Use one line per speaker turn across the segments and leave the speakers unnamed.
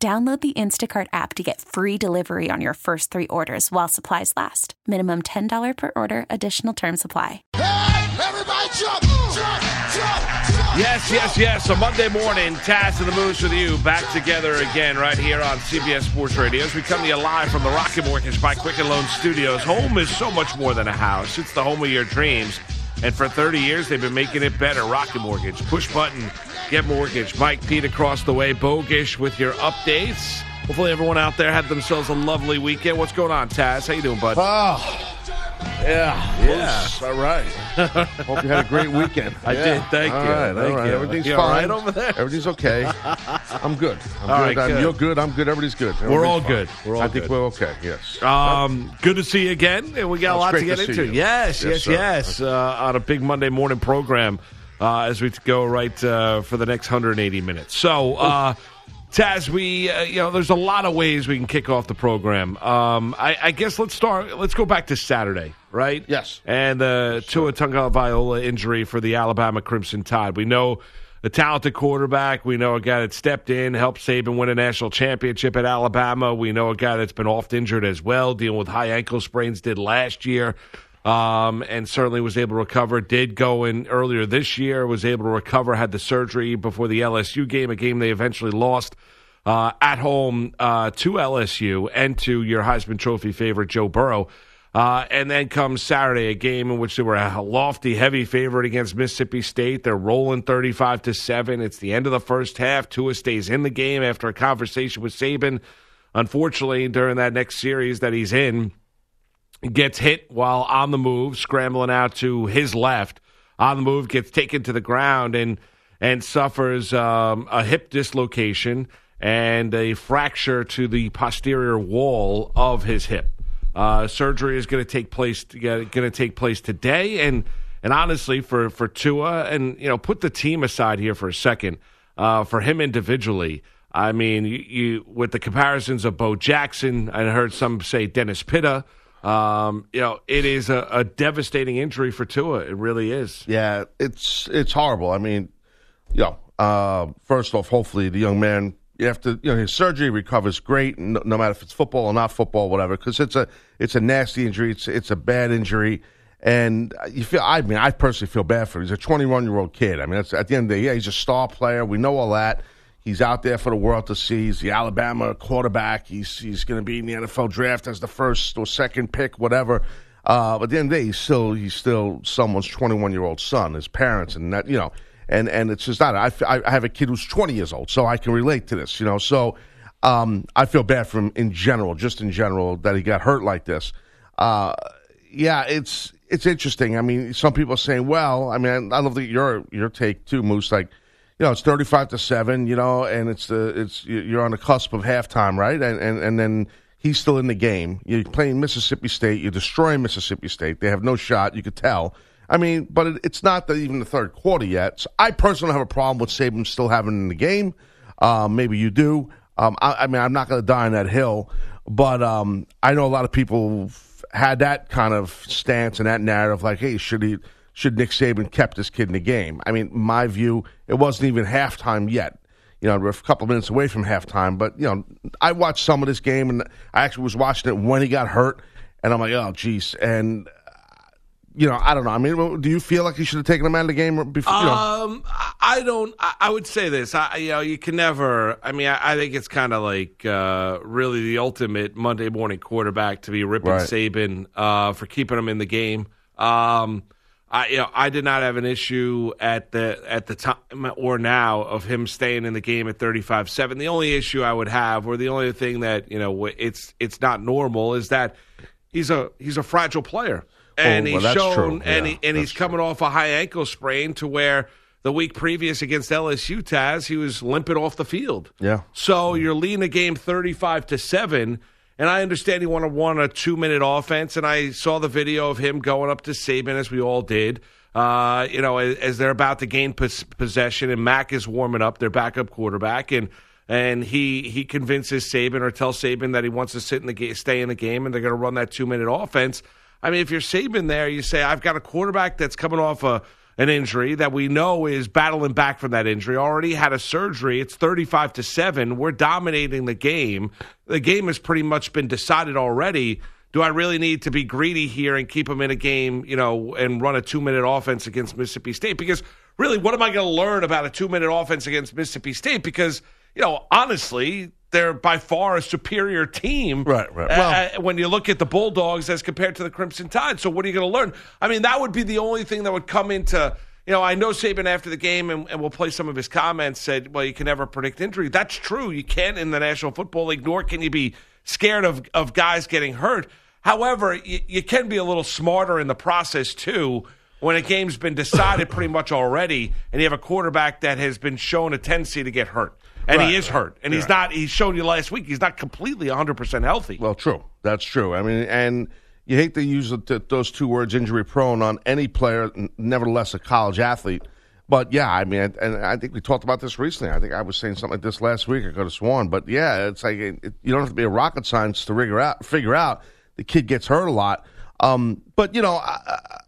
Download the Instacart app to get free delivery on your first three orders while supplies last. Minimum $10 per order, additional term supply.
Hey, everybody jump, jump, jump, jump.
Yes, yes, yes. A Monday morning, Taz and the Moose with you back together again right here on CBS Sports Radio as we come to you live from the Rocket Mortgage by Quicken Loan Studios. Home is so much more than a house. It's the home of your dreams. And for 30 years, they've been making it better. Rocket Mortgage. Push button, get mortgage. Mike Pete across the way. Bogish with your updates. Hopefully everyone out there had themselves a lovely weekend. What's going on, Taz? How you doing, bud?
Oh, yeah,
Yeah.
All right. Hope you had a great weekend.
I
Yeah.
did. Thank
All
you.
right,
Thank
all right.
you.
Everything's
You all
fine
right over there?
Everything's okay. I'm good. I'm
All
good.
right,
I'm-
good.
You're good. I'm good. Everybody's good.
We're all
Everybody's
good. We're all
I think
good.
we're okay. Yes.
Um, good to see you again, and we got a
Oh,
lot
it's
to
great
get
to see
into.
you.
Yes,
Yes,
yes,
sir.
yes. Uh, on a big Monday morning program uh, as we go right uh, for the next 180 minutes. So, uh, Taz, we uh, you know, there's a lot of ways we can kick off the program. Um, I, I guess let's start. Let's go back to Saturday, right?
Yes.
And the Tua Tagovailoa injury for the Alabama Crimson Tide. We know a talented quarterback. We know a guy that stepped in, helped Saban win a national championship at Alabama. We know a guy that's been oft injured as well, dealing with high ankle sprains, did last year, um, and certainly was able to recover. Did go in earlier this year, was able to recover, had the surgery before the LSU game, a game they eventually lost. Uh, at home uh, to LSU and to your Heisman Trophy favorite Joe Burrow. Uh, and then comes Saturday, a game in which they were a lofty, heavy favorite against Mississippi State. They're rolling 35 to 7. It's the end of the first half. Tua stays in the game after a conversation with Saban. Unfortunately, during that next series that he's in, gets hit while on the move, scrambling out to his left. On the move, gets taken to the ground and and suffers um, a hip dislocation and a fracture to the posterior wall of his hip. Uh, surgery is going to take place going to take place today, and and honestly, for for Tua, and you know, put the team aside here for a second. Uh, for him individually, I mean, you, you with the comparisons of Bo Jackson, I heard some say Dennis Pitta. Um, you know, it is a, a devastating injury for Tua. It really is.
Yeah, it's it's horrible. I mean, you know, uh, first off, hopefully the young man after you know his surgery recovers great, no, no matter if it's football or not football, whatever. Because it's a it's a nasty injury. It's it's a bad injury, and you feel. I mean, I personally feel bad for him. He's a 21 year old kid. I mean, that's, at the end of the day, yeah, he's a star player. We know all that. He's out there for the world to see. He's the Alabama quarterback. He's he's going to be in the NFL draft as the first or second pick, whatever. Uh, but at the end of the day, he's still he's still someone's 21 year old son, his parents, and that you know, and and it's just not. I, I have a kid who's 20 years old, so I can relate to this, you know. So um, I feel bad for him in general, just in general, that he got hurt like this. Uh, yeah, it's it's interesting. I mean, some people are saying, well, I mean, I love the, your your take too, Moose. Like, you know, it's thirty five to seven, you know, and it's the it's you're on the cusp of halftime, right? And and and then he's still in the game. You're playing Mississippi State. You're destroying Mississippi State. They have no shot. You could tell. I mean, but it, it's not the, even the third quarter yet. So I personally have a problem with Saban still having in the game. Um, maybe you do. Um, I, I mean, I'm not going to die on that hill, but um, I know a lot of people had that kind of stance and that narrative, like, hey, should he? Should Nick Saban kept this kid in the game? I mean, my view, it wasn't even halftime yet. You know, we're a couple minutes away from halftime, but you know, I watched some of this game, and I actually was watching it when he got hurt, and I'm like, oh, geez, and you know, I don't know. I mean, do you feel like he should have taken him out of the game before? You know?
Um, I- don't. I I would say this. I, you know, you can never. I mean, I, I think it's kind of like uh, really the ultimate Monday morning quarterback to be ripping
Right.
Saban uh, for keeping him in the game. Um, I, you know, I did not have an issue at the at the time or now of him staying in the game at 35-7. The only issue I would have, or the only thing that you know, it's it's not normal, is that he's a he's a fragile player, and
Oh, well,
he's shown,
true.
and he, and he's coming off a high ankle sprain to where the week previous against LSU, Taz, he was limping off the field.
Yeah.
So you're leading the game 35 to 7. And I understand he want to want a two minute offense. And I saw the video of him going up to Saban, as we all did. Uh, you know, as, as, they're about to gain pos- possession, and Mac is warming up, their backup quarterback, and and he he convinces Saban or tells Saban that he wants to sit in the game, stay in the game, and they're going to run that two minute offense. I mean, if you're Saban there, you say I've got a quarterback that's coming off a an injury that we know is battling back from that injury. Already had a surgery. It's 35 to 7. We're dominating the game. The game has pretty much been decided already. Do I really need to be greedy here and keep him in a game, you know, and run a 2-minute offense against Mississippi State because really what am I going to learn about a 2-minute offense against Mississippi State because, you know, honestly, they're by far a superior team.
Right, right. Well,
uh, when you look at the Bulldogs as compared to the Crimson Tide. So what are you going to learn? I mean, that would be the only thing that would come into. You know, I know Saban after the game, and, and we'll play some of his comments. Said, "Well, you can never predict injury." That's true. You can't in the National Football League, nor can you be scared of of guys getting hurt. However, you, you can be a little smarter in the process too when a game's been decided pretty much already, and you have a quarterback that has been shown a tendency to get hurt and
Right,
he is hurt, and he's
Right.
not. He's shown you last week he's not completely 100 percent healthy.
Well, true. That's true. I mean, and you hate to use the, those two words, injury prone, on any player, nevertheless a college athlete. But yeah, I mean, and I think we talked about this recently. I think I was saying something like this last week. I could have sworn, but yeah, it's like it, it- you don't have to be a rocket scientist to figure out figure out the kid gets hurt a lot. Um, but you know, I-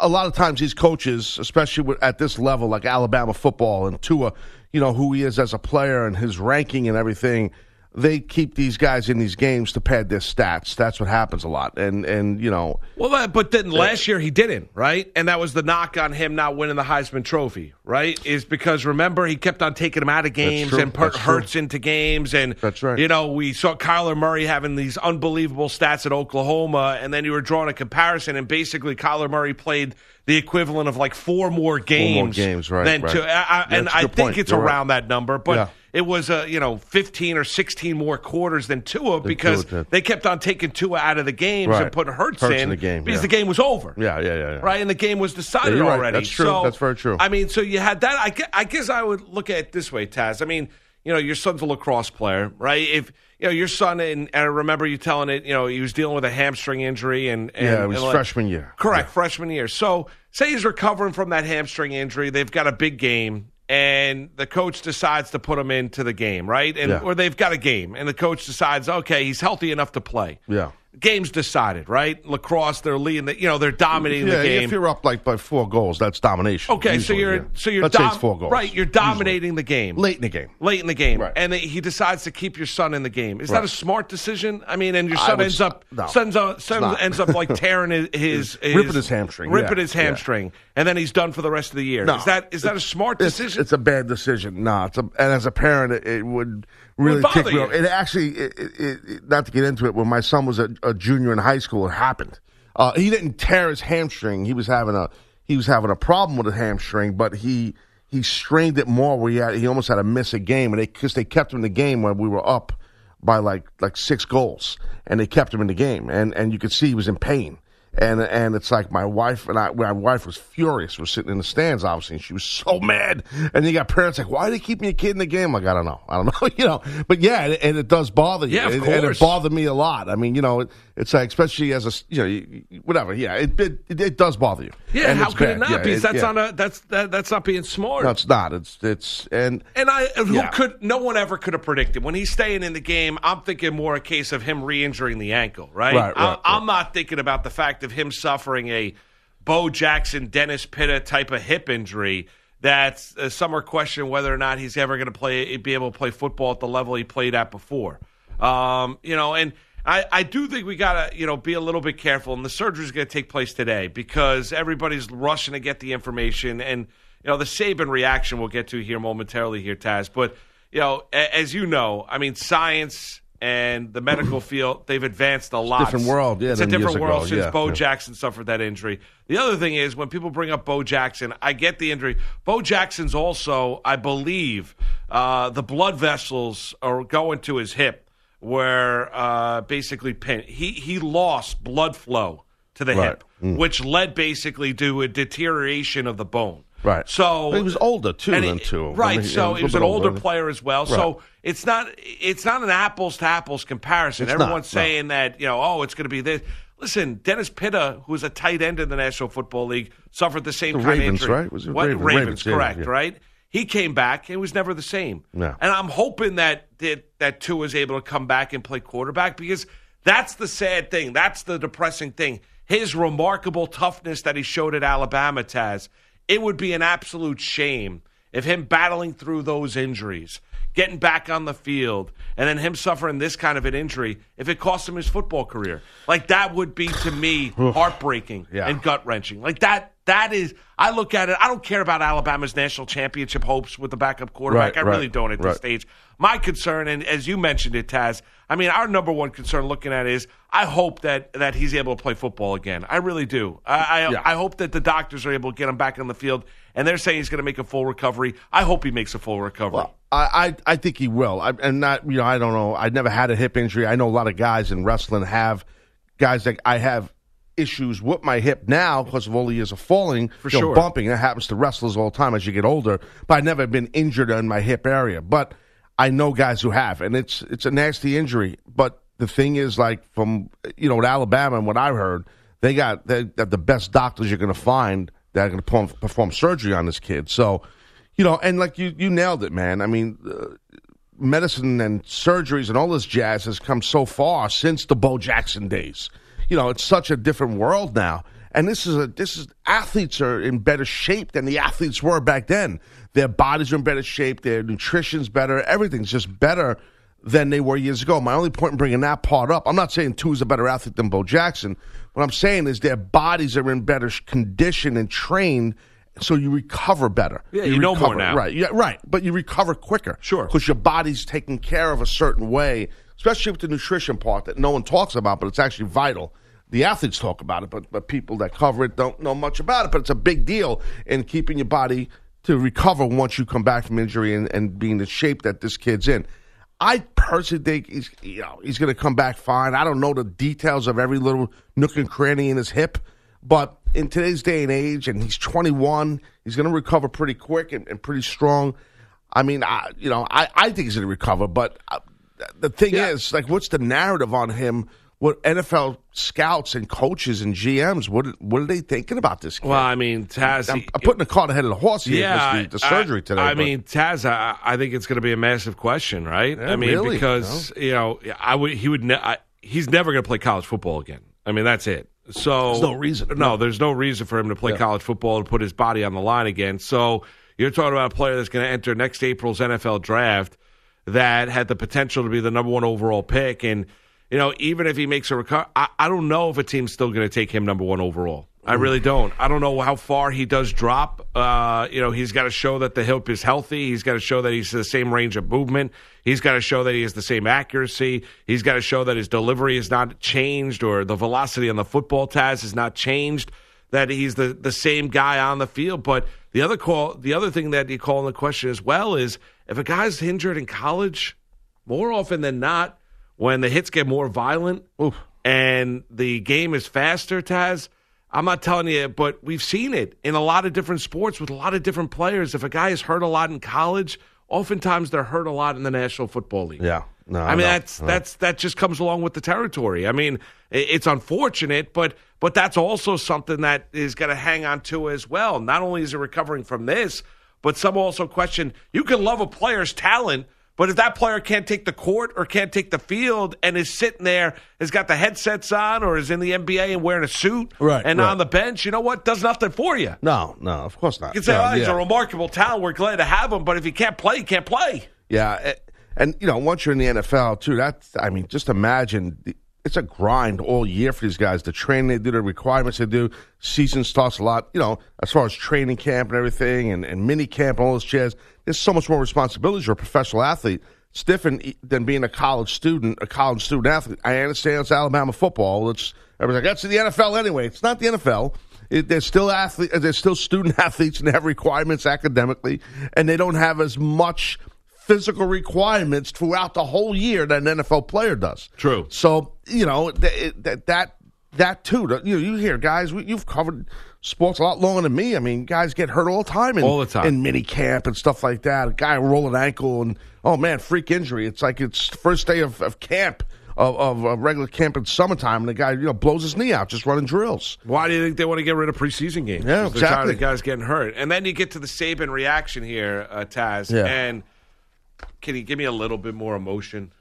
a lot of times these coaches, especially at this level, like Alabama football and Tua, you know who he is as a player and his ranking and everything. They keep these guys in these games to pad their stats. That's what happens a lot. And and you know,
Well, uh, but then last year he didn't, right? And that was the knock on him not winning the Heisman Trophy, right? Is because remember he kept on taking him out of games and put Hurts into games, and
That's right.
You know, we saw Kyler Murray having these unbelievable stats at Oklahoma, and then you were drawing a comparison, and basically Kyler Murray played the equivalent of like four more games, more
games, right,
Than
right.
to, I, I, and I think
point.
it's
You're right.
around that number, but.
Yeah.
It was a you know fifteen or sixteen more quarters than Tua because
Tua
they kept on taking Tua out of the games and putting Hurts,
Hurts
in,
in the game,
because
yeah.
the game was over.
yeah, yeah, yeah, yeah.
Right, and the game was decided
Yeah, right.
already.
That's true.
So,
That's very true.
I mean, so you had that. I guess, I guess I would look at it this way, Taz. I mean, you know, your son's a lacrosse player, right? If you know your son, and, and I remember you telling it, you know, he was dealing with a hamstring injury, and, and
Yeah, it was
like-
freshman year.
Correct, freshman year. So say he's recovering from that hamstring injury. They've got a big game, and the coach decides to put him into the game, right? And
Yeah.
or they've got a game, and the coach decides, okay, he's healthy enough to play.
Yeah.
Game's decided, right? Lacrosse, they're leading. The, you know, they're dominating
Yeah,
the game.
if you're up like by four goals, that's domination.
Okay,
usually,
so you're
yeah.
so you're
Let's say it's four goals.
right. You're dominating the game
late in the game.
late in the game,
Right.
and he decides to keep your son in the game. Is
Right.
that a smart decision? I mean, and your son
would
ends up
no.
sons up, son ends up like tearing his, his, his
Ripping his hamstring,
ripping
yeah,
his hamstring, and then he's done for the rest of the year.
No.
Is that is that a smart
It's,
decision?
it's a bad decision. No, it's a, and as a parent, it, it would really tick me off. It actually, it, it, it, not to get into it, when my son was a, a junior in high school, it happened. Uh, he didn't tear his hamstring. He was having a he was having a problem with his hamstring, but he he strained it more. Where he had, he almost had to miss a game, and they because they kept him in the game when we were up by like like six goals, and they kept him in the game, and and you could see he was in pain. And and it's like my wife and I, my wife was furious. We're sitting in the stands, obviously, and she was so mad. And you got parents like, "Why are they keeping your kid in the game?" Like, I don't know, I don't know, you know. But yeah, and, and it does bother you.
Yeah, of
and, and it bothered me a lot. I mean, you know, it, it's like especially as a you know, you, whatever. Yeah, it it, it, does bother you.
yeah,
And
how could it not
Yeah,
be?
it-
that's
yeah.
not a that's that, that's not being smart.
No, it's not. It's it's and
And I, who
Yeah.
could, no one ever could have predicted when he's staying in the game. I'm thinking more a case of him re-injuring the ankle, right?
Right, right,
I,
right.
I'm not thinking about the fact of him suffering a Bo Jackson, Dennis Pitta type of hip injury. That's uh, some are questioning whether or not he's ever going to play, be able to play football at the level he played at before. Um, you know, and I, I do think we got to, you know, be a little bit careful. And the surgery is going to take place today because everybody's rushing to get the information. And, you know, the Saban reaction we'll get to here momentarily here, Taz. But, you know, a- as you know, I mean, science and the medical field, they've advanced a lot.
different world, yeah,
It's a different world
ago,
since
yeah,
Bo
yeah.
Jackson suffered that injury. The other thing is when people bring up Bo Jackson, I get the injury. Bo Jackson's also, I believe, uh, the blood vessels are going to his hip, where uh, basically pin- he he lost blood flow to the
Right.
hip, which led basically to a deterioration of the bone.
Right.
So
But he was older too
and
than
he-
two.
Right.
Mean,
so he was an older
older.
player as well.
Right.
So it's not it's not an apples to apples comparison.
It's not,
Everyone's
no.
saying that you know, oh, it's going to be this. Listen, Dennis Pitta, who was a tight end in the National Football League, suffered the same
The
kind
Ravens,
of injury.
right? Was it
what
Ravens?
Ravens?
Ravens, yeah,
correct,
yeah.
right? He came back and was never the same.
No.
And I'm hoping that that that Tua is able to come back and play quarterback because that's the sad thing. That's the depressing thing. His remarkable toughness that he showed at Alabama, Taz. It would be an absolute shame if him battling through those injuries, getting back on the field, and then him suffering this kind of an injury, if it cost him his football career. Like that would be to me heartbreaking
Yeah.
and gut wrenching. Like that that is I look at it, I don't care about Alabama's national championship hopes with the backup quarterback.
Right,
I really don't at this
right.
stage. My concern, and as you mentioned it, Taz, I mean, our number one concern looking at it is I hope that that he's able to play football again. I really do. I I,
Yeah.
I hope that the doctors are able to get him back on the field, and they're saying he's going to make a full recovery. I hope he makes a full recovery.
Well, I, I I think he will. I, and not you know I don't know. I never had a hip injury. I know a lot of guys in wrestling have guys that I have issues with my hip now because of all the years of falling,
For
you know,
sure.
bumping. That happens to wrestlers all the time as you get older. But I've never been injured in my hip area. But I know guys who have, and it's it's a nasty injury. But the thing is, like from you know, at Alabama and what I heard, they got they got the best doctors you're going to find that are going to perform, perform surgery on this kid. So, you know, and like you you nailed it, man. I mean. Uh, medicine and surgeries and all this jazz has come so far since the Bo Jackson days. You know, it's such a different world now. And this is a this is athletes are in better shape than the athletes were back then. Their bodies are in better shape, their nutrition's better, everything's just better than they were years ago. My only point in bringing that part up, I'm not saying Tua is a better athlete than Bo Jackson. What I'm saying is their bodies are in better condition and trained, so you recover better.
Yeah, you know more
recover-
now.
right? Yeah, right. But you recover quicker,
Sure.
because your body's taken care of a certain way, especially with the nutrition part that no one talks about, but it's actually vital. The athletes talk about it, but but people that cover it don't know much about it. But it's a big deal in keeping your body to recover once you come back from injury and, and being the shape that this kid's in. I personally think he's you know he's going to come back fine. I don't know the details of every little nook and cranny in his hip, but in today's day and age, and he's 21, he's going to recover pretty quick and, and pretty strong. I mean, I, you know, I, I think he's going to recover, but uh, the thing
Yeah.
is, like, what's the narrative on him? What NFL scouts and coaches and GMs, what what are they thinking about this kid?
well, I mean, Taz,
I'm, I'm putting the cart ahead of the horse here.
yeah,
with the, the
I-
surgery today.
I
but-
mean, Taz, I, I think it's going to be a massive question, right?
Yeah,
I mean,
really?
because you know, I would he would ne- I, he's never going to play college football again. I mean, that's it. So
There's no reason.
No,
No.
there's no reason for him to play
Yeah.
college football and put his body on the line again. So you're talking about a player that's going to enter next April's NFL draft that had the potential to be the number one overall pick, and you know, even if he makes a recovery, I, I don't know if a team's still going to take him number one overall. I really don't. I don't know how far he does drop. Uh, you know, he's got to show that the hip is healthy. He's got to show that he's the same range of movement. He's got to show that he has the same accuracy. He's got to show that his delivery is not changed or the velocity on the football taz is not changed. That he's the, the same guy on the field. But the other call, the other thing that you call in the question as well is if a guy's injured in college, more often than not, when the hits get more violent
Oof.
and the game is faster, Taz. I'm not telling you, but we've seen it in a lot of different sports with a lot of different players. If a guy is hurt a lot in college, oftentimes they're hurt a lot in the National Football League.
yeah, no,
I mean
know.
that's
No.
that's that just comes along with the territory. I mean, it's unfortunate, but but that's also something that is going to hang on to as well. Not only is he recovering from this, but some also question you can love a player's talent, but if that player can't take the court or can't take the field and is sitting there, has got the headsets on or is in the NBA and wearing a suit
Right,
and
right.
on the bench, you know what? Does nothing for you.
no, no, of course not.
You can say,
No,
oh, he's a remarkable talent. We're glad to have him, but if he can't play, he can't play.
Yeah, a- and you know, once you're in the NFL too, that's I mean, just imagine the, it's a grind all year for these guys. The training they do, the requirements they do. Season starts a lot, you know, as far as training camp and everything, and, and mini camp and all those jazz. There's so much more responsibility. You're a professional athlete. It's different than being a college student, a college student athlete. I understand it's Alabama football. It's everybody's like that's the NFL anyway. It's not the NFL. It, they're still athlete. They're still student athletes and they have requirements academically, and they don't have as much physical requirements throughout the whole year that an NFL player does.
True.
So you know th- that that that too. You know, you hear guys. You've covered sports a lot longer than me. I mean, guys get hurt all the time in,
All the time.
in mini camp and stuff like that. A guy roll an ankle and oh man, freak injury. It's like it's the first day of, of camp of, of, of regular camp in summertime, and the guy you know blows his knee out just running drills.
Why do you think they want to get rid of preseason games?
Yeah,
'Cause They're tired
exactly.
of guys getting hurt. And then you get to the Saban reaction here, uh, Taz.
Yeah.
And can you give me a little bit more emotion?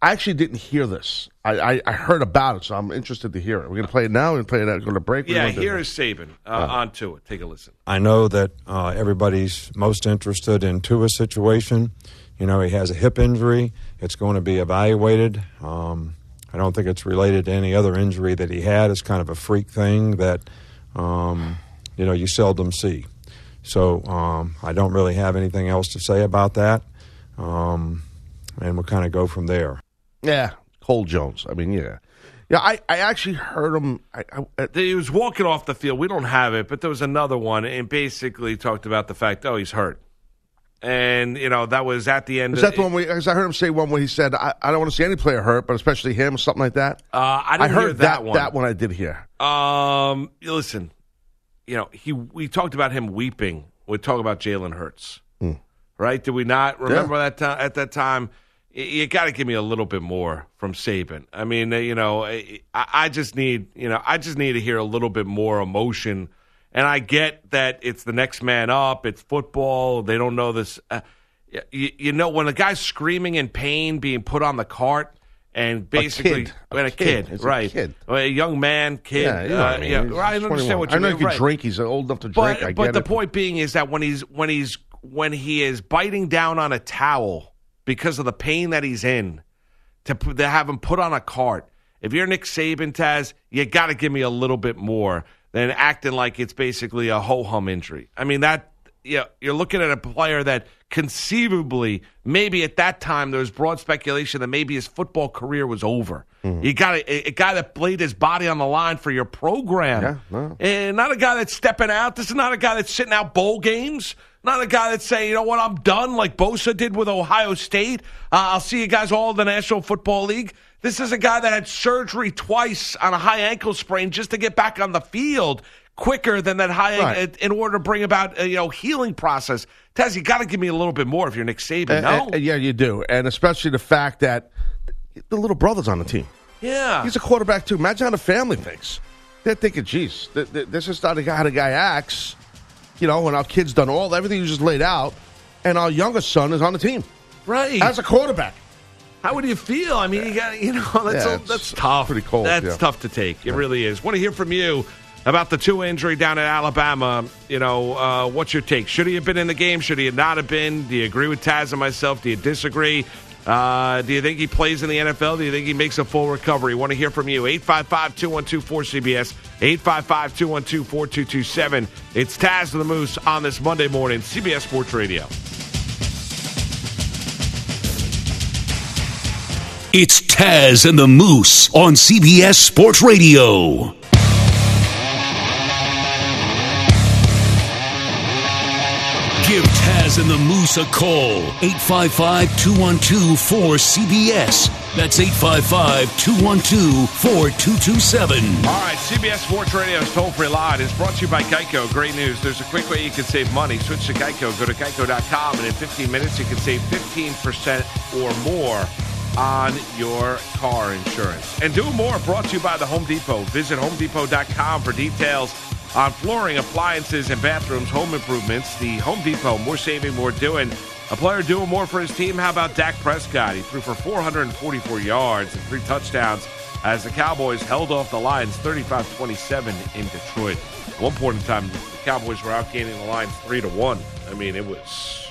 I actually didn't hear this. I, I, I heard about it, so I'm interested to hear it. We're gonna play it now. We're gonna play it. Out, go to break. What
Yeah, here is Saban. Uh, On to it. Take a listen.
I know that uh, everybody's most interested in Tua's situation. You know, he has a hip injury. It's going to be evaluated. Um, I don't think it's related to any other injury that he had. It's kind of a freak thing that, um, you know, you seldom see. So um, I don't really have anything else to say about that. Um, and we'll kind of go from there.
Yeah, Cole Jones. I mean, yeah, yeah. I, I actually heard him. I, I,
He was walking off the field. We don't have it, but there was another one, and basically talked about the fact, oh, he's hurt. And, you know, that was at the end
is
of
that the one? Where, because I heard him say one where he said, "I, I don't want to see any player hurt, but especially him," or something like that.
Uh, I didn't
heard
hear that, one.
That one I did hear.
Um, listen, you know, he we talked about him weeping. We talk about Jalen Hurts, right? Did we not remember that time? At that time, you got to give me a little bit more from Saban. I mean, uh, you know, I, I just need, you know, I just need to hear a little bit more emotion. And I get that it's the next man up. It's football. They don't know this. Uh, you, you know, when a guy's screaming in pain, being put on the cart, and basically
kid. A
when a
kid.
kid,
It's a
right?
kid.
A young man, kid.
Yeah, you know
uh,
I mean.
yeah, I understand
21.
what you mean.
I know
mean.
he can
right.
drink. He's old enough to
But,
drink. I
but the
it.
point being is that when he's when he's when he is biting down on a towel because of the pain that he's in, to, to have him put on a cart. If you're Nick Saban, Taz, you got to give me a little bit more than acting like it's basically a ho hum injury. I mean that. Yeah, you're looking at a player that conceivably, maybe at that time, there was broad speculation that maybe his football career was over.
Mm-hmm.
You got a, a guy that laid his body on the line for your program.
Yeah, no.
And not a guy that's stepping out. This is not a guy that's sitting out bowl games. Not a guy that's saying, you know what, I'm done, like Bosa did with Ohio State. Uh, I'll see you guys all in the National Football League. This is a guy that had surgery twice on a high ankle sprain just to get back on the field quicker than that high
Right.
in order to bring about a you know healing process. Taz, you got to give me a little bit more if you're Nick Saban. no,
Uh, uh, yeah, you do, and especially the fact that the little brother's on the team.
yeah,
He's a quarterback too. Imagine how the family thinks. They're thinking, "Geez, th- th- this is not how the guy acts." You know, when our kid's done all everything you just laid out, and our youngest son is on the team
right.
as a quarterback.
How would you feel? I mean, you got you know that's
Yeah,
a, that's tough.
pretty cold,
That's
yeah.
tough to take. It really is. Want to hear from you about the Tua injury down at Alabama? You know, uh, what's your take? Should he have been in the game? Should he not have been? Do you agree with Taz and myself? Do you disagree? Uh, do you think he plays in the NFL? Do you think he makes a full recovery? Want to hear from you. 855 212 4CBS, 855 212 4227. It's Taz and the Moose on this Monday morning, CBS Sports Radio.
It's Taz and the Moose on CBS Sports Radio. Give Taz and the Moose a call. 855 212 4CBS. That's 855 212 4227.
All right, CBS Sports Radio's toll free line is brought to you by Geico. Great news. There's a quick way you can save money. Switch to Geico. Go to geico.com, and in 15 minutes, you can save 15% or more on your car insurance. And do more brought to you by the Home Depot. Visit homedepot.com for details on flooring, appliances, and bathrooms, home improvements. The Home Depot, more saving, more doing. A player doing more for his team. How about Dak Prescott? He threw for 444 yards and three touchdowns as the Cowboys held off the Lions 35 27 in Detroit. At one point in time, the Cowboys were outgaining the Lions 3 to 1. I mean, it was.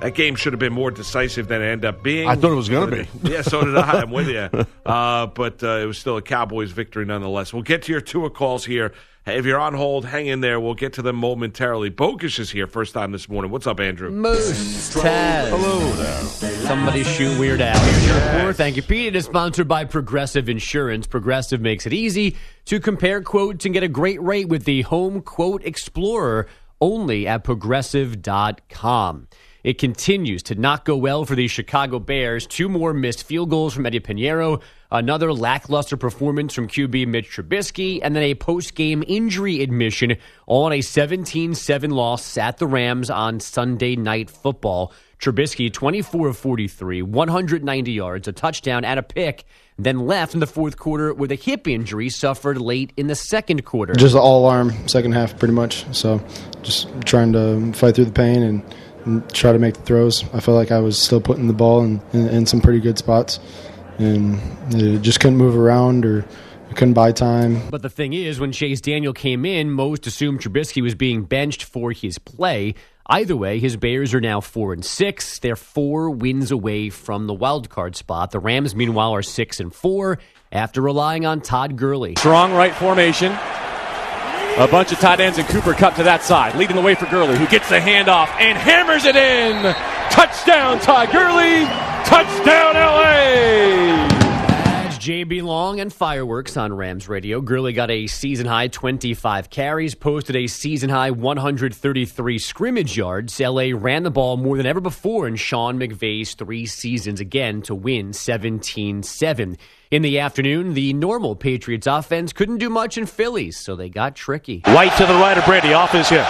That game should have been more decisive than it ended up being.
I thought it was gonna be.
Yeah, so did I. I'm with you. Uh, but uh, it was still a Cowboys victory nonetheless. We'll get to your Tua calls here. Hey, If you're on hold, hang in there. We'll get to them momentarily. Bogus is here first time this morning. What's up, Andrew?
Moose Taz. Hello there. Somebody shoot Weird Al. Here's your report. Thank you, Pete. It is sponsored by Progressive Insurance. Progressive makes it easy to compare quotes and get a great rate with the Home Quote Explorer only at progressive.com. It continues to not go well for the Chicago Bears. Two more missed field goals from Eddy Pineiro, another lackluster performance from QB Mitch Trubisky, and then a post game injury admission on a 17 7 loss at the Rams on Sunday Night Football. Trubisky, 24 of 43, 190 yards, a touchdown, and a pick, then left in the fourth quarter with a hip injury suffered late in the second quarter.
Just all arm, second half, pretty much. So just trying to fight through the pain and, and try to make the throws. I felt like I was still putting the ball in, in, in some pretty good spots and uh, just couldn't move around or couldn't buy time.
But the thing is, when Chase Daniel came in, most assumed Trubisky was being benched for his play. Either way, his Bears are now four and six. They're four wins away from the wild card spot. The Rams, meanwhile, are six and four after relying on Todd Gurley.
Strong right formation. A bunch of tight ends and Cooper Kupp to that side, leading the way for Gurley, who gets the handoff and hammers it in. Touchdown, Todd Gurley. Touchdown, LA.
As JB Long and fireworks on Rams Radio. Gurley got a season high 25 carries, posted a season high 133 scrimmage yards. LA ran the ball more than ever before in Sean McVay's three seasons again to win 17 7. In the afternoon, the normal Patriots offense couldn't do much in Phillies, so they got tricky.
White to the right of Brady, off his hip.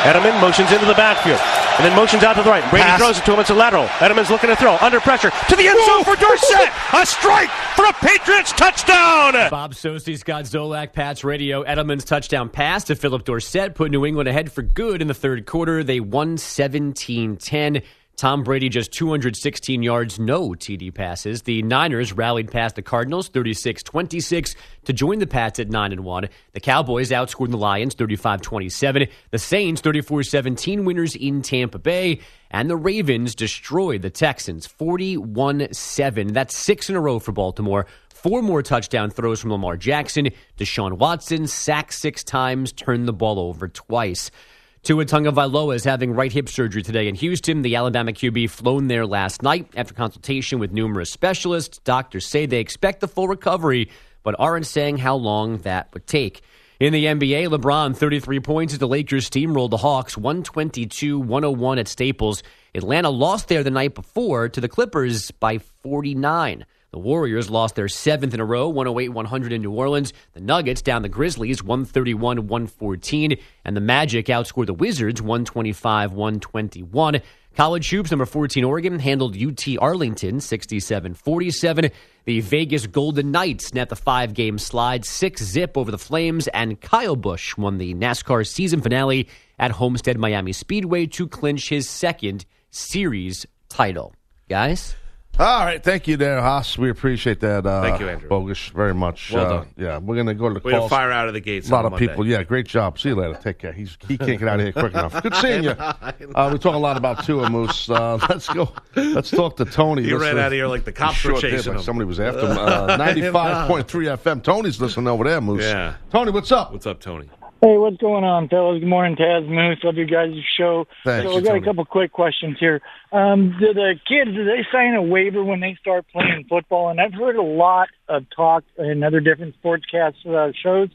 Edelman motions into the backfield. And then motions out to the right. Brady
Pass.
throws it to him. It's a lateral. Edelman's looking to throw. Under pressure. To the end zone for Dorsett. a strike for a Patriots touchdown.
Bob Socci, Scott Zolak, Pats Radio. Edelman's touchdown pass to Phillip Dorsett put New England ahead for good in the third quarter. They won 17 10. Tom Brady just 216 yards, no TD passes. The Niners rallied past the Cardinals 36-26 to join the Pats at 9 and 1. The Cowboys outscored the Lions 35-27. The Saints 34-17 winners in Tampa Bay, and the Ravens destroyed the Texans 41-7. That's 6 in a row for Baltimore. Four more touchdown throws from Lamar Jackson. Deshaun Watson sacked 6 times, turned the ball over twice. Tua Tagovailoa is having right hip surgery today in Houston. The Alabama QB flown there last night after consultation with numerous specialists. Doctors say they expect the full recovery, but aren't saying how long that would take. In the NBA, LeBron 33 points as the Lakers steamrolled the Hawks 122-101 at Staples. Atlanta lost there the night before to the Clippers by 49. The Warriors lost their seventh in a row, 108 100 in New Orleans. The Nuggets down the Grizzlies, 131 114. And the Magic outscored the Wizards, 125 121. College Hoops, number 14 Oregon, handled UT Arlington, 67 47. The Vegas Golden Knights net the five game slide, 6 zip over the Flames. And Kyle Busch won the NASCAR season finale at Homestead Miami Speedway to clinch his second series title. Guys?
All right, thank you there, Haas. We appreciate that. Uh,
Thank you, Andrew.
Bogus, very much.
Well
uh,
done.
Yeah, we're gonna go to the
to fire out of the gates.
A lot of people. Yeah, great job. See you later. Take care. He's he can't get out of here quick enough. Good seeing you. Uh, we talk a lot about Tua Moose. Uh, let's go. Let's talk to Tony.
You
Listen-
ran out of here like the cops were
did,
chasing
like
him.
Somebody was after him. Uh, Ninety-five point three FM. Tony's listening over there, Moose.
Yeah.
Tony, what's up?
What's up, Tony?
Hey, what's going on, fellas? Good morning, Taz Moose. Love you guys' show.
Thanks.
So we got a couple quick questions here. Um, do the kids do they sign a waiver when they start playing football? And I've heard a lot of talk in other different sportscast uh, shows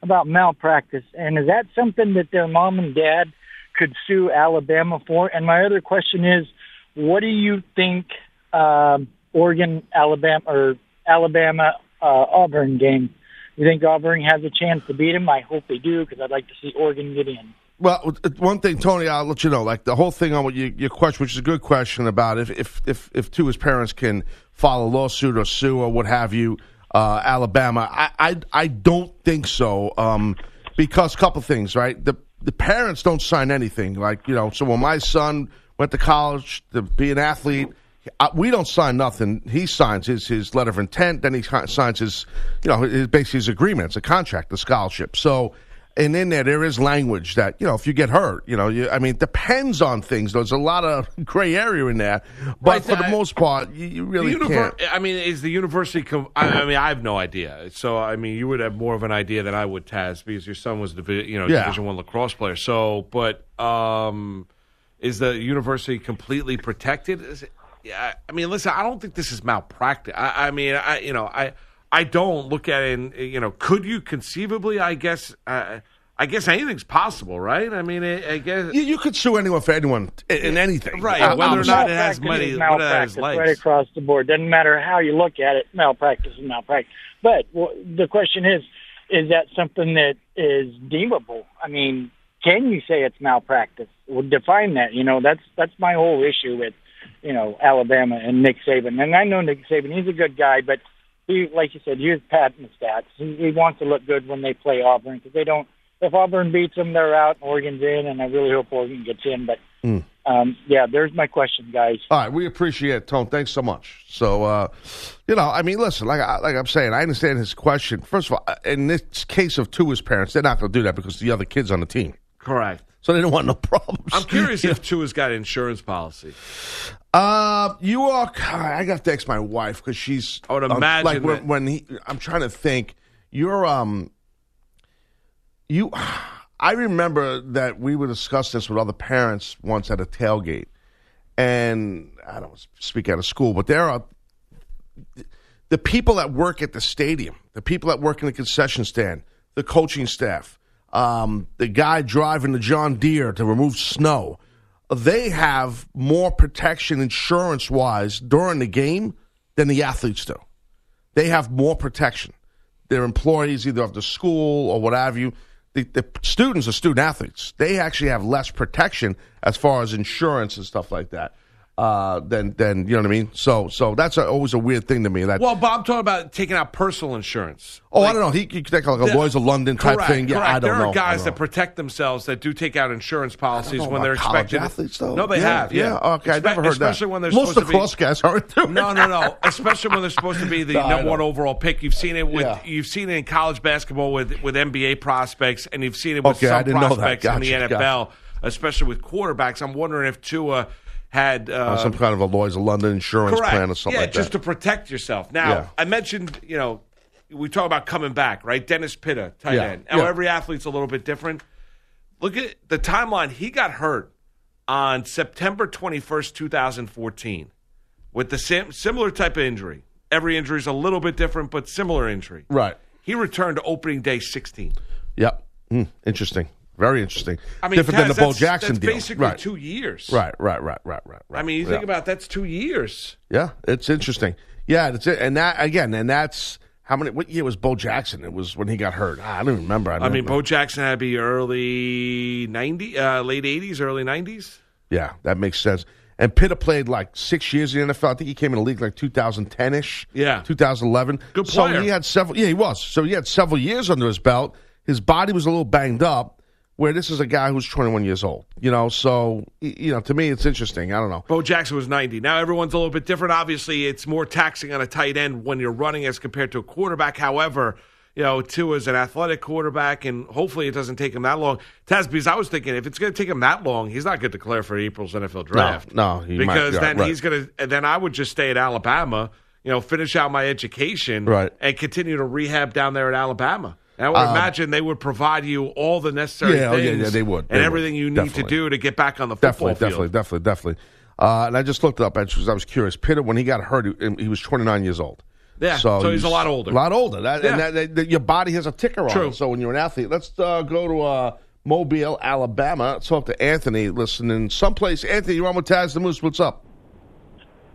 about malpractice. And is that something that their mom and dad could sue Alabama for? And my other question is, what do you think um, Oregon, Alabama, or Alabama uh, Auburn game? You think Auburn has a chance to beat them? I hope they do because I'd like to see Oregon get in.
Well, one thing, Tony, I'll let you know. Like the whole thing on what you, your question, which is a good question about if if if, if Tua his parents can file a lawsuit or sue or what have you, uh, Alabama. I, I I don't think so. Um, because a couple things, right? The the parents don't sign anything. Like you know, so when my son went to college to be an athlete. Uh, we don't sign nothing. He signs his, his letter of intent. Then he signs his, you know, his, basically his agreement. It's a contract, the scholarship. So, and in there, there is language that you know, if you get hurt, you know, you, I mean, it depends on things. There's a lot of gray area in there, but
Right,
for the
I-
most part, you, you really
The
can't.
I mean, is the university? Com- I, I mean, I have no idea. So, I mean, you would have more of an idea than I would, Taz, because your son was, divi- you know,
Yeah.
Division One lacrosse player. So, but um, is the university completely protected? Is it, yeah, I mean, listen, I don't think this is malpractice. I, I mean, I, you know, I, I don't look at it. And you know, could you conceivably? I guess. Uh, I guess anything's possible, right? I mean, I, I guess
You, you could sue anyone for anyone in, in anything,
Right,
Uh,
whether or not it has money,
is
what it has
malpractice right across the board. Doesn't matter how you look at it, malpractice is malpractice. But w- the question is, is that something that is deemable? I mean, can you say it's malpractice? Well, define that. You know, that's that's my whole issue with, you know, Alabama and Nick Saban. And I know Nick Saban; he's a good guy, but he, like you said, he was patting the stats. He, he wants to look good when they play Auburn because they don't. If Auburn beats them, they're out. and Oregon's in, and I really hope Oregon gets in. But
Hmm.
um, yeah, there's my question, guys.
All right, we appreciate it, Tone. Thanks so much. So, uh, you know, I mean, listen, like I, like I'm saying, I understand his question. First of all, in this case of Tua's parents, they're not going to do that because the other kids on the team,
Correct.
So they don't want no problems.
I'm curious if Tua's got insurance policy.
Uh, you are. I got to ask my wife because she's.
I would
um,
imagine
like when, when he. I'm trying to think. You're um. You, I remember that we would discuss this with other parents once at a tailgate, and I don't speak out of school, but there are the people that work at the stadium, the people that work in the concession stand, the coaching staff, um, the guy driving the John Deere to remove snow, they have more protection insurance wise during the game than the athletes do. They have more protection. Their employees, either of the school or what have you, the, the students are student athletes. They actually have less protection as far as insurance and stuff like that. Uh, than than you know what I mean. So so that's a, always a weird thing to me. That
Well, Bob, talking about taking out personal insurance.
oh I don't know. He, could take like a
The-
Lloyd's of London type
correct,
thing. Yeah,
correct.
I don't
there
know.
are guys that protect themselves that do take out insurance policies when they're expected.
athletes, though.
No, they
Yeah,
have. Yeah.
yeah. Okay, I
Espe-
never heard that.
Especially when they're
Most
supposed to
lacrosse guys aren't doing
No, no, no. Especially when they're supposed to be the
No,
number one overall pick. You've seen it with
Yeah.
you've seen it in college basketball with with NBA prospects, and you've seen it with
Okay,
some
that.
prospects in the
Gotcha,
NFL, especially with quarterbacks. I'm wondering if Tua had uh,
Uh, some kind of a Lloyd's of London insurance
Correct.
plan or something
yeah,
like
just
that.
to protect yourself. Now,
Yeah.
I mentioned, you know, we talk about coming back, right? Dennis Pitta, tight
Yeah,
end. Now,
yeah.
every athlete's a little bit different. Look at the timeline. He got hurt on September 21st, 2014, with the sim- similar type of injury. Every injury is a little bit different, but similar injury.
right.
He returned to opening day 16.
Yep. Hmm, interesting. Very interesting.
I mean,
different than the Bo Jackson
that's
deal.
basically
right.
two years.
Right. Right. Right. Right. Right. Right.
I mean, you think
Yeah.
about that's two years.
Yeah, it's interesting. Yeah, that's it. And that again, and that's how many? What year was Bo Jackson? It was when he got hurt. Ah, I don't even remember.
I mean,
remember.
Bo Jackson had to be early 90, uh, late 80s, early 90s.
Yeah, that makes sense. And Pitta played like six years in the NFL. I think he came in the league like 2010 ish.
Yeah.
2011.
Good player.
So he had several. Yeah, he was. So he had several years under his belt. His body was a little banged up. Where this is a guy who's 21 years old. You know, so you know, to me, it's interesting. I don't know.
Bo Jackson was 90. Now everyone's a little bit different. Obviously, it's more taxing on a tight end when you're running as compared to a quarterback. However, you know, Tua is an athletic quarterback, and hopefully it doesn't take him that long. Taz, because I was thinking if it's going to take him that long, he's not going to declare for April's NFL draft.
no, he might-
because
yeah,
then
right.
he's going to. Then I would just stay at Alabama. You know, finish out my education,
Right.
and continue to rehab down there at Alabama. And I would imagine they would provide you all the necessary
Um, Yeah, oh,
things
yeah, yeah, they would.
and
They would.
everything you need to do to get back on the football
Definitely,
field.
definitely, definitely, definitely. Uh, and I just looked it up because I was curious. Pitta, when he got hurt, he, he was 29 years old.
Yeah, so he's a lot older.
A lot older. That,
Yeah.
And that, that, that- your body has a ticker on
True.
it. So when you're an athlete, let's uh, go to uh, Mobile, Alabama. Let's talk to Anthony listening someplace. Anthony, you're on with Taz the Moose. What's up?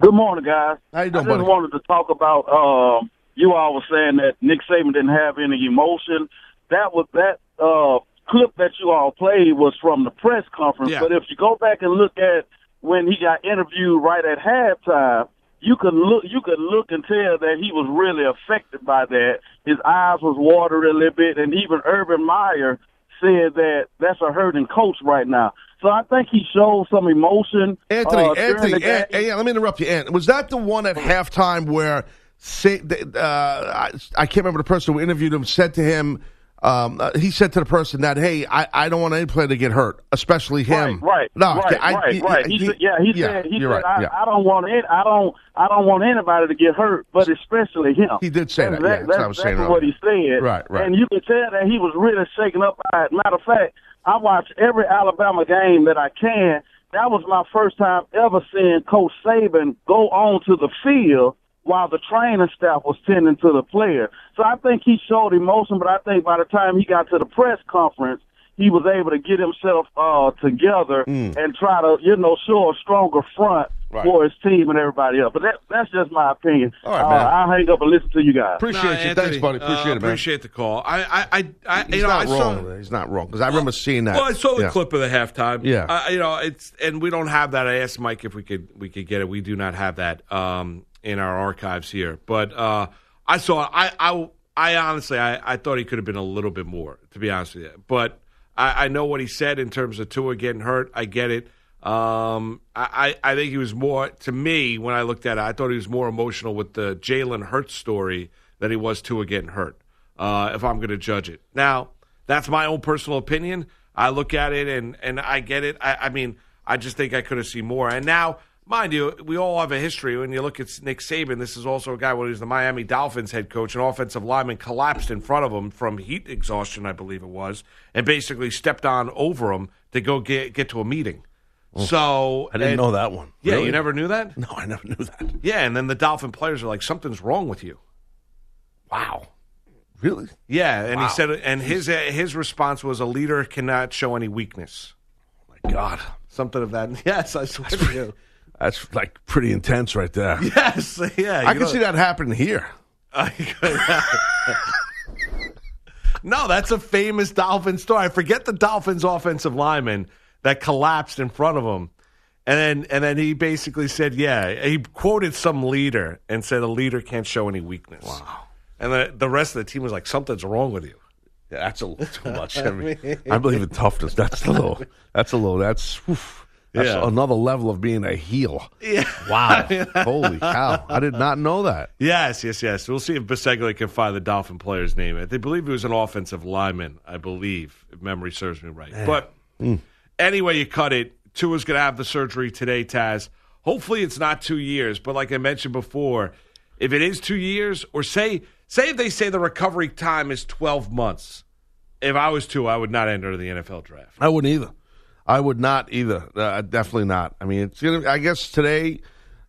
Good morning, guys.
How you doing,
I just
buddy?
wanted to talk about. Um, you all were saying that Nick Saban didn't have any emotion. That was that uh, clip that you all played was from the press conference.
Yeah.
But if you go back and look at when he got interviewed right at halftime, you could look you could look and tell that he was really affected by that. His eyes was watering a little bit, and even Urban Meyer said that that's a hurting coach right now. So I think he showed some emotion.
Anthony,
uh,
Anthony. An- let me interrupt you. Ant, was that the one at halftime where say, uh, I, I can't remember the person who interviewed him said to him, um, uh, he said to the person that, hey, I, I don't want any player to get hurt, especially him.
Right, right,
No,
right,
I-
right, right. He,
he-
said, yeah, he
yeah,
said, he said,
right,
I,
yeah.
I don't want it. I don't, I don't want anybody to get hurt, but especially him.
He did say that,
And
yeah, that's what I was saying
That's what he said.
Right, right.
And you could tell that he was really shaken up by it. Matter of fact, I watch every Alabama game that I can. That was my first time ever seeing Coach Saban go onto the field while the training staff was tending to the player. So I think he showed emotion, but I think by the time he got to the press conference, he was able to get himself uh, together and try to, you know, show a stronger front
Right.
for his team and everybody else. But that, that's just my opinion.
All right,
uh,
man.
I'll hang up and listen to you guys.
Appreciate
Nah,
you.
Anthony,
Thanks, buddy. Appreciate
uh,
it, man.
Appreciate the call. I, I, I, I
He's
you know,
not
I saw,
wrong. He's not wrong because I remember seeing that.
Well, I saw the
Yeah.
clip of the halftime.
Yeah.
uh, you know, it's and we don't have that. I asked Mike if we could we could get it. We do not have that um, in our archives here. But uh, I saw. I, I I honestly I, I thought he could have been a little bit more. To be honest with you, but I, I know what he said in terms of Tua getting hurt. I get it. Um, I, I think he was more to me when I looked at it. I thought he was more emotional with the Jalen Hurts story than he was Tua getting hurt. Uh, if I'm going to judge it now, that's my own personal opinion. I look at it and and I get it. I, I mean, I just think I could have seen more. And now, mind you, we all have a history. When you look at Nick Saban, this is also a guy when he was the Miami Dolphins head coach. An offensive lineman collapsed in front of him from heat exhaustion, I believe it was, and basically stepped on over him to go get get to a meeting. Oh, so
I didn't
and-
know that one.
Yeah,
Really?
you never knew that.
No, I never knew that.
Yeah, and then the Dolphin players are like, something's wrong with you.
Wow. Really?
Yeah, and
Wow.
he said, and his his response was, a leader cannot show any weakness.
Oh my God.
Something of that. Yes, I swear to you.
That's like pretty intense right there.
Yes, yeah.
I can
know-
see that happening here.
no, that's a famous Dolphin story. I forget the Dolphins offensive lineman that collapsed in front of him. And then and then he basically said, yeah, he quoted some leader and said a leader can't show any weakness. Wow. And the, the rest of the team was like, something's wrong with you.
Yeah, that's a little too much. I, mean, I believe in toughness. That's a little. That's a little. That's. oof. That's
Yeah.
another level of being a heel.
Yeah.
Wow. Holy cow. I did not know that.
Yes, yes, yes. We'll see if Biseglia can find the Dolphin player's name. They believe he was an offensive lineman, I believe, if memory serves me right. Eh. But hmm. anyway, you cut it. Tua's going to have the surgery today, Taz. Hopefully it's not two years, but like I mentioned before, if it is two years, or say say if they say the recovery time is 12 months, if I was Tua, I would not enter the NFL draft.
I wouldn't either. I would not either. Uh, definitely not. I mean, it's gonna. I guess today,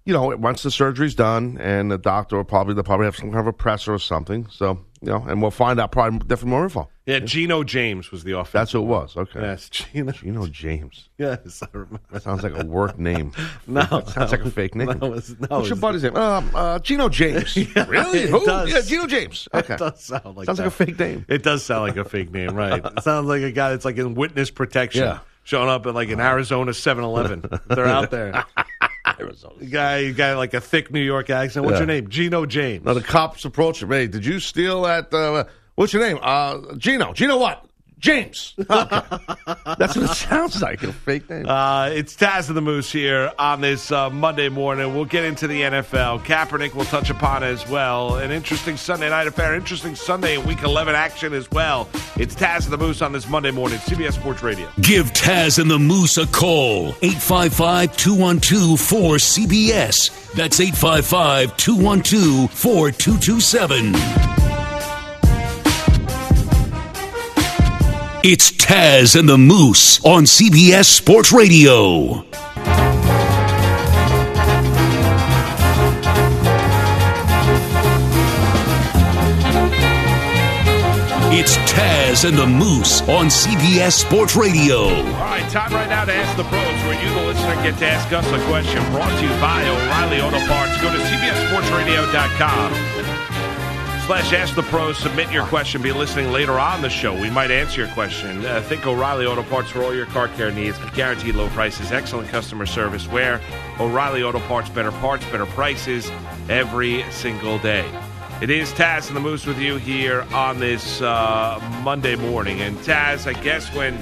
you know, once the surgery's done, and the doctor will probably they'll probably have some kind of a presser or something. So you know, and we'll find out probably different more info.
Yeah, Geno James was the offensive.
That's who it was. Okay.
Yes, Geno.
Gino James.
Yes, I remember.
That sounds like a work name.
No,
that sounds like a fake name.
No, it's, no,
What's your buddy's name? Um, uh, Gino James. really?
it
Who?
does.
Yeah, Gino James. Okay.
It does sound like
Sounds
that.
like a fake name.
It does sound like a fake name, right? It sounds like a guy that's like in witness protection,
Yeah.
Showing up at like an Arizona 7-Eleven. They're out there.
Arizona.
Guy, guy like a thick New York accent. What's
Yeah.
your name? Gino James.
Now the cops approach him. Hey, did you steal that? Uh, what's your name? Uh, Gino. Gino what? James. Okay. That's what it sounds like. A fake name.
Uh, it's Taz and the Moose here on this uh, Monday morning. We'll get into the NFL. Kaepernick will touch upon as well. An interesting Sunday night affair. Interesting Sunday and Week 11 action as well. It's Taz and the Moose on this Monday morning. CBS Sports Radio.
Give Taz and the Moose a call. 855 212 4CBS. That's 855 It's Taz and the Moose on CBS Sports Radio. It's Taz and the Moose on CBS Sports Radio.
All right, time right now to ask the pros, where you, the listener, get to ask us a question. Brought to you by O'Reilly Auto Parts. Go to CBSSportsRadio.com slash ask the pros. Submit your question. Be listening later on the show. We might answer your question. Uh, think O'Reilly Auto Parts for all your car care needs. Guaranteed low prices, excellent customer service. Where O'Reilly Auto Parts, better parts, better prices every single day. It is Taz and the Moose with you here on this uh, Monday morning. And Taz, I guess when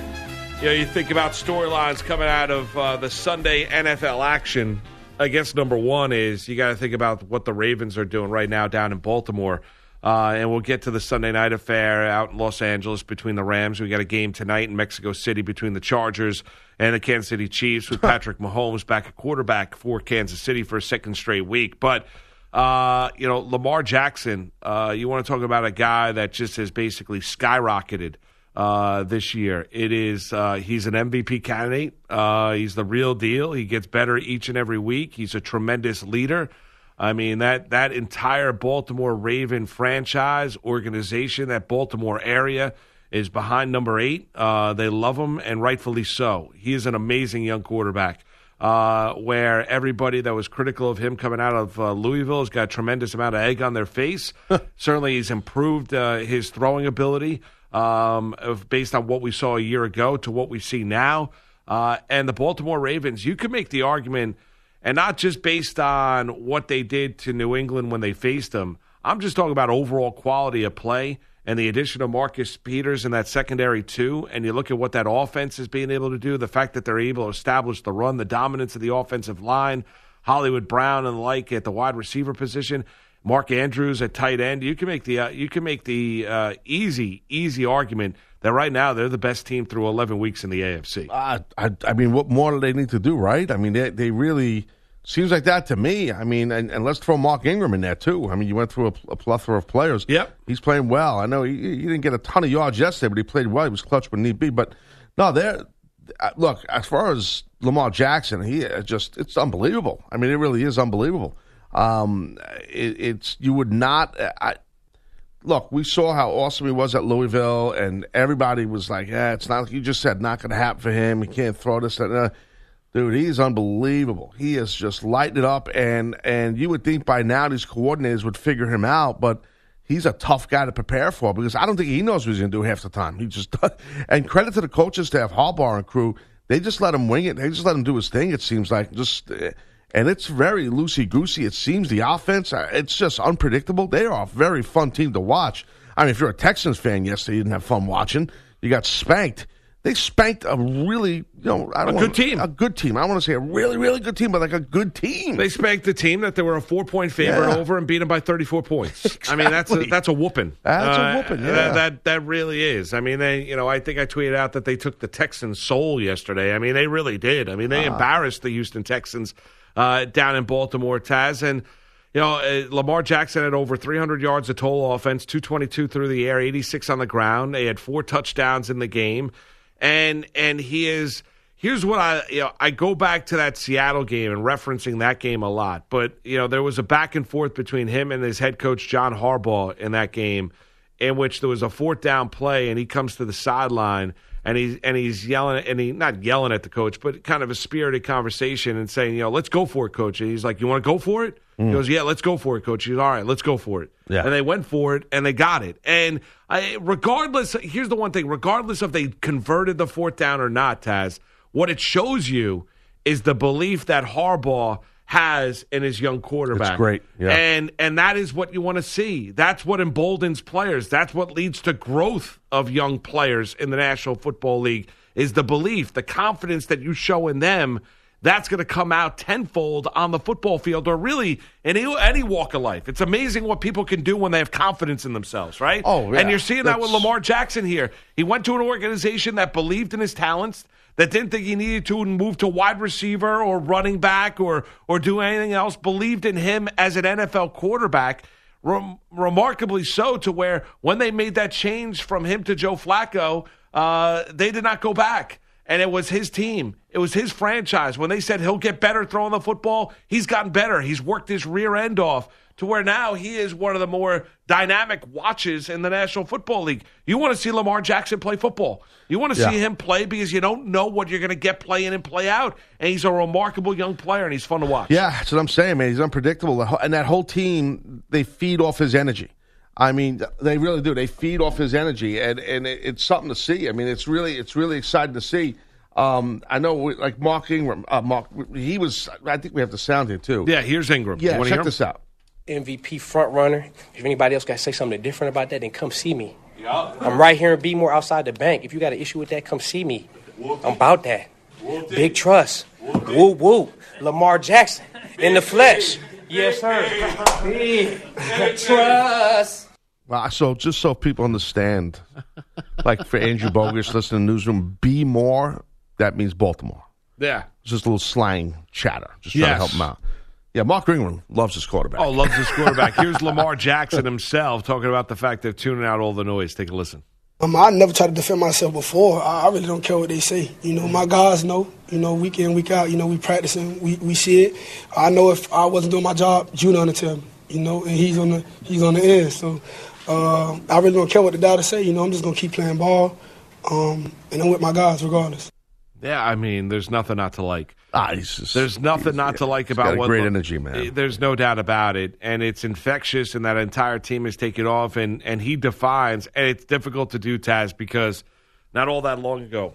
you know you think about storylines coming out of uh, the Sunday NFL action, I guess number one is you got to think about what the Ravens are doing right now down in Baltimore. Uh, and we'll get to the Sunday night affair out in Los Angeles between the Rams. We got a game tonight in Mexico City between the Chargers and the Kansas City Chiefs with Patrick Mahomes back at quarterback for Kansas City for a second straight week. But uh, you know, Lamar Jackson, uh, you want to talk about a guy that just has basically skyrocketed uh, this year. It is uh, he's an MVP candidate. Uh, he's the real deal. He gets better each and every week. He's a tremendous leader. I mean that that entire Baltimore Raven franchise organization, that Baltimore area, is behind number eight. Uh, they love him, and rightfully so. He is an amazing young quarterback. Uh, where everybody that was critical of him coming out of uh, Louisville has got a tremendous amount of egg on their face. Certainly, he's improved uh, his throwing ability um, of, based on what we saw a year ago to what we see now. Uh, and the Baltimore Ravens, you could make the argument, and not just based on what they did to New England when they faced them. I'm just talking about overall quality of play and the addition of Marcus Peters in that secondary too, and you look at what that offense is being able to do, the fact that they're able to establish the run, the dominance of the offensive line, Hollywood Brown and the like at the wide receiver position, Mark Andrews at tight end, you can make the uh, you can make the uh, easy easy argument that right now they're the best team through 11 weeks in the AFC.
Uh, I, I mean, what more do they need to do, right? I mean, they, they really seems like that to me. I mean, and, and let's throw Mark Ingram in there too. I mean, you went through a, a plethora of players.
Yep,
he's playing well. I know he, he didn't get a ton of yards yesterday, but he played well. He was clutch when need be. But no, they're uh, look as far as Lamar Jackson, he uh, just it's unbelievable. I mean, it really is unbelievable. Um, it, it's you would not. uh, I, look, we saw how awesome he was at Louisville, and everybody was like, "Yeah, it's not." Like you just said not going to happen for him. He can't throw this. That, uh, dude, he's unbelievable. He is just lighting it up, and and you would think by now these coordinators would figure him out, but he's a tough guy to prepare for because I don't think he knows what he's going to do half the time. He just and credit to the coaching staff, Harbaugh and crew. They just let him wing it. They just let him do his thing. It seems like just. Uh, and it's very loosey goosey. It seems the offense, uh, it's just unpredictable. They are a very fun team to watch. I mean, if you're a Texans fan yesterday, you didn't have fun watching. You got spanked. They spanked a really, you know, I don't
A
wanna-
good team.
A good team. I want to say a really, really good team, but like a good team.
They spanked the team that they were a four point favorite
Yeah.
over and beat them by 34 points. I mean, that's a, that's a whooping.
That's a
Uh,
whooping, yeah.
That, that that really is. I mean, they you know I think I tweeted out that they took the Texans' soul yesterday. I mean, they really did. I mean, they
Ah.
embarrassed the Houston Texans uh, down in Baltimore, Taz, and. You know, uh, Lamar Jackson had over 300 yards of total offense, 222 through the air, 86 on the ground. They had four touchdowns in the game, and and he is. Here's what I you know I go back to that Seattle game and referencing that game a lot, but you know there was a back and forth between him and his head coach John Harbaugh in that game, in which there was a fourth down play and he comes to the sideline and he's and he's yelling and he not yelling at the coach, but kind of a spirited conversation and saying, you know, let's go for it, coach. And he's like, you want to go for it? He mm. goes, yeah, let's go for it, coach. He's all right, let's go for it.
Yeah.
And they went for it and they got it. And I, regardless, here's the one thing: regardless if they converted the fourth down or not, Taz, what it shows you is the belief that Harbaugh has in his young quarterback.
It's great, yeah.
And and that is what you want to see. That's what emboldens players. That's what leads to growth of young players in the National Football League is the belief, the confidence that you show in them. That's going to come out tenfold on the football field, or really in any, any walk of life. It's amazing what people can do when they have confidence in themselves, right?
Oh, yeah.
And you're seeing that with Lamar Jackson here. He went to an organization that believed in his talents, that didn't think he needed to move to wide receiver or running back or or do anything else. Believed in him as an NFL quarterback. Rem- remarkably so, to where when they made that change from him to Joe Flacco, uh, they did not go back. And it was his team. It was his franchise. When they said he'll get better throwing the football, he's gotten better. He's worked his rear end off to where now he is one of the more dynamic watches in the National Football League. You want to see Lamar Jackson play football. You want to
Yeah.
see him play because you don't know what you're going to get play in and play out. And he's a remarkable young player and he's fun to watch.
Yeah, that's what I'm saying, man. He's unpredictable, and that whole team they feed off his energy. I mean, they really do. They feed off his energy, and and it, it's something to see. I mean, it's really it's really exciting to see. Um, I know, we, like Mark Ingram, uh, Mark, he was. I think we have the sound here too.
Yeah, here's Ingram.
Yeah,
You
check
hear
this out.
MVP front runner. If anybody else got to say something different about that, then come see me. Yeah. I'm right here in Be-More outside the bank. If you got an issue with that, come see me. I'm about that. Big trust. Whoop whoop. Lamar Jackson in the flesh. Yes, sir. Big trust.
Well, so just so people understand, like for Andrew Bogus listening to the Newsroom, be more. That means Baltimore.
Yeah.
It's just a little slang chatter, just trying to help him out. Yeah, Mark Ingram loves his quarterback.
Oh, loves his quarterback. Here's Lamar Jackson himself talking about the fact they're tuning out all the noise. Take a listen.
Um, I never tried to defend myself before. I, I really don't care what they say. You know, my guys know. You know, week in, week out. You know, we practicing. We we see it. I know if I wasn't doing my job, Junior gonna tell me. You know, and he's on the he's on the end. So uh, I really don't care what the doctors say. You know, I'm just gonna keep playing ball, um, and I'm with my guys regardless.
Yeah, I mean, there's nothing not to like.
Ah, he's just,
there's nothing not to like
he's
about
got a
what
great energy, man.
There's no doubt about it, and it's infectious, and that entire team is taking off, and and he defines, and it's difficult to do, Taz, because not all that long ago,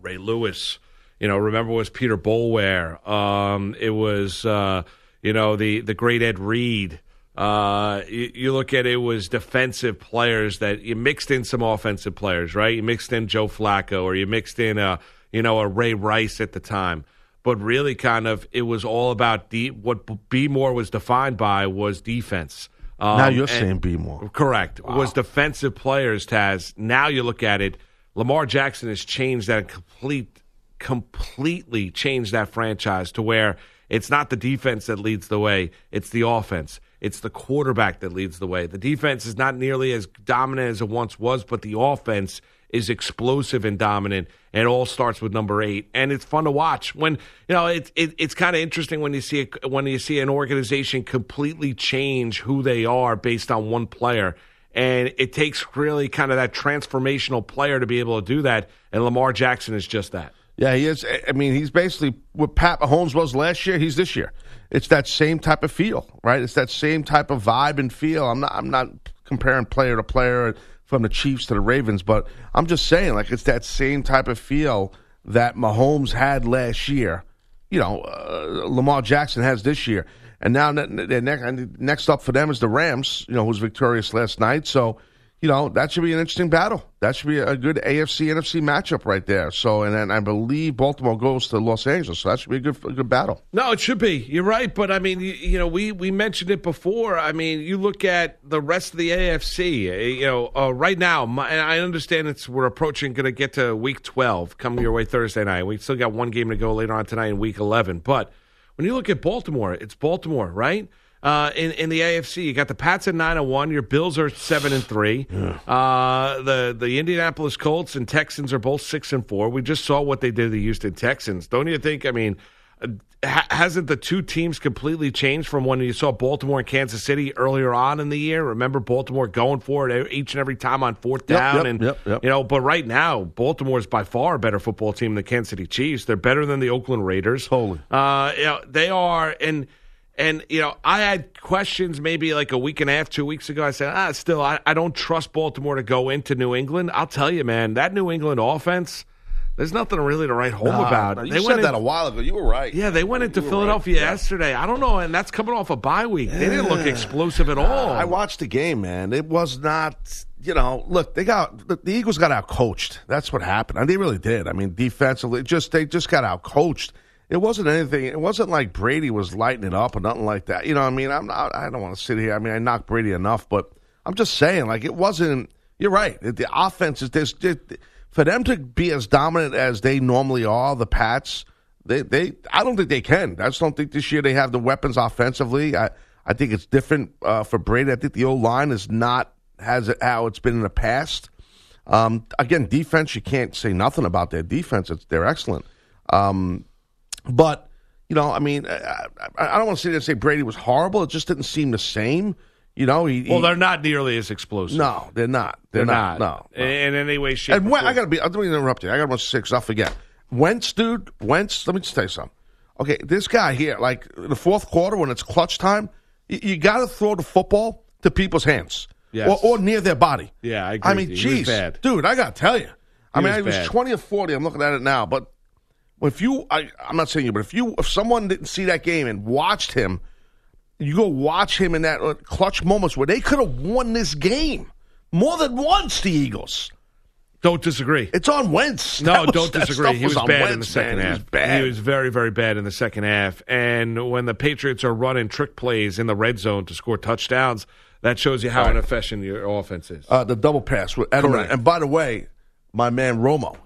Ray Lewis, you know, remember was Peter Boulware, um, it was uh, you know the the great Ed Reed. Uh, you, you look at it, was defensive players that you mixed in some offensive players, right? You mixed in Joe Flacco, or you mixed in a you know a Ray Rice at the time but really kind of it was all about de- what B More was defined by was defense. Um,
now you're saying be more.
correct was defensive players. Taz. Now you look at it, Lamar Jackson has changed that complete, completely changed that franchise to where it's not the defense that leads the way; it's the offense. It's the quarterback that leads the way. The defense is not nearly as dominant as it once was, but the offense is explosive and dominant. And all starts with number eight, and it's fun to watch. When you know it, it it's kind of interesting when you see a, when you see an organization completely change who they are based on one player, and it takes really kind of that transformational player to be able to do that. And Lamar Jackson is just that.
Yeah, he is. I mean, he's basically what Pat Mahomes was last year. He's this year. It's that same type of feel, right? It's that same type of vibe and feel. I'm not. I'm not comparing player to player from the Chiefs to the Ravens, but I'm just saying, like, it's that same type of feel that Mahomes had last year. You know, uh, Lamar Jackson has this year, and now next up for them is the Rams. You know, who was victorious last night. So, you know, that should be an interesting battle. That should be a good AFC NFC matchup right there. So, and then I believe Baltimore goes to Los Angeles, so that should be a good a good battle.
No, it should be. You're right, but I mean, you, you know, we we mentioned it before. I mean, you look at the rest of the AFC. uh, You know, uh, right now, my, and I understand it's we're approaching, going to get to Week 12, coming your way Thursday night. We still got one game to go later on tonight in Week 11. But when you look at Baltimore, it's Baltimore, right? Uh, in in the AFC, you got the Pats at nine and one. Your Bills are seven and three. Uh, the the Indianapolis Colts and Texans are both six and four. We just saw what they did to the Houston Texans. Don't you think? I mean, uh, ha- hasn't the two teams completely changed from when you saw Baltimore and Kansas City earlier on in the year? Remember Baltimore going for it each and every time on fourth down,
yep,
and
yep, yep.
you know. But right now, Baltimore is by far a better football team than the Kansas City Chiefs. They're better than the Oakland Raiders.
Holy,
Uh, you know, they are, and and you know, I had questions maybe like a week and a half, two weeks ago. I said, ah, still, I, I don't trust Baltimore to go into New England. I'll tell you, man, that New England offense, there's nothing really to write home about.
you
They
said
went
that
in-
a while ago. You were right.
yeah, they went into Philadelphia
right. Yeah.
yesterday. I don't know, and that's coming off a bye week. They didn't look explosive at all.
I watched the game, man. It was not, you know, look, they got the, the Eagles got out coached. That's what happened. And they really did. I mean, defensively, just they just got out coached. It wasn't anything. It wasn't like Brady was lighting it up or nothing like that. You know, I mean, I'm not. I don't want to sit here. I mean, I knocked Brady enough, but I'm just saying, like, it wasn't. You're right. The offense is this. For them to be as dominant as they normally are, the Pats, they, they, I don't think they can. I just don't think this year they have the weapons offensively. I, I think it's different uh, for Brady. I think the old line is not has it how it's been in the past. Um, again, defense, you can't say nothing about their defense. It's, they're excellent. Um, but you know, I mean, I, I I don't want to sit there and say Brady was horrible. It just didn't seem the same. You know, he,
well,
he-
they're not nearly as explosive.
no, they're not. They're,
They're
not.
not.
No, no.
In any way, shape,
And when. I got to be. I'm going to interrupt you. I gotta one six. I'll forget. Wentz, dude. Wentz. Let me just tell you something. Okay, this guy here, like in the fourth quarter when it's clutch time, you, you got to throw the football to people's hands
Yes.
or, or near their body.
Yeah, I agree
I mean,
with you. He was
geez, dude, I got to tell you. I mean,
was
it was
bad.
twenty or forty. I'm looking at it now, but if you, I, I'm not saying you, but if you, if someone didn't see that game and watched him, you go watch him in that uh, clutch moments where they could have won this game more than once. The Eagles.
Don't disagree.
It's on Wentz.
No,
was-
don't disagree. He was
on
bad
Wentz,
in the second
man.
half.
He was bad.
He was very, very bad in the second half. And when the Patriots are running trick plays in the red zone to score touchdowns, that shows you how
Right.
inefficient your offense is.
uh, the double pass with Edelman.
Correct.
And by the way, my man Romo,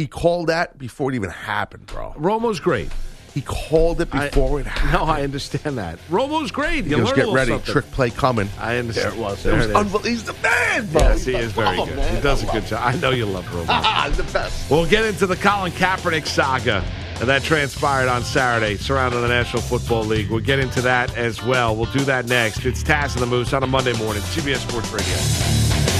he called that before it even happened, bro.
Romo's great.
He called it before it happened.
No, I understand that. Romo's great.
He
You
goes,
learn a
get ready,
something."
trick play coming.
I understand.
There it was.
There
it was
it is.
He's the man, bro.
Yes, he is very
Love
good.
him,
He does a
man.
good job. I know you love Romo.
Ah, he's the best.
We'll get into the Colin Kaepernick saga And that transpired on Saturday surrounding the National Football League. We'll get into that as well. We'll do that next. It's Taz and the Moose on a Monday morning, CBS Sports Radio.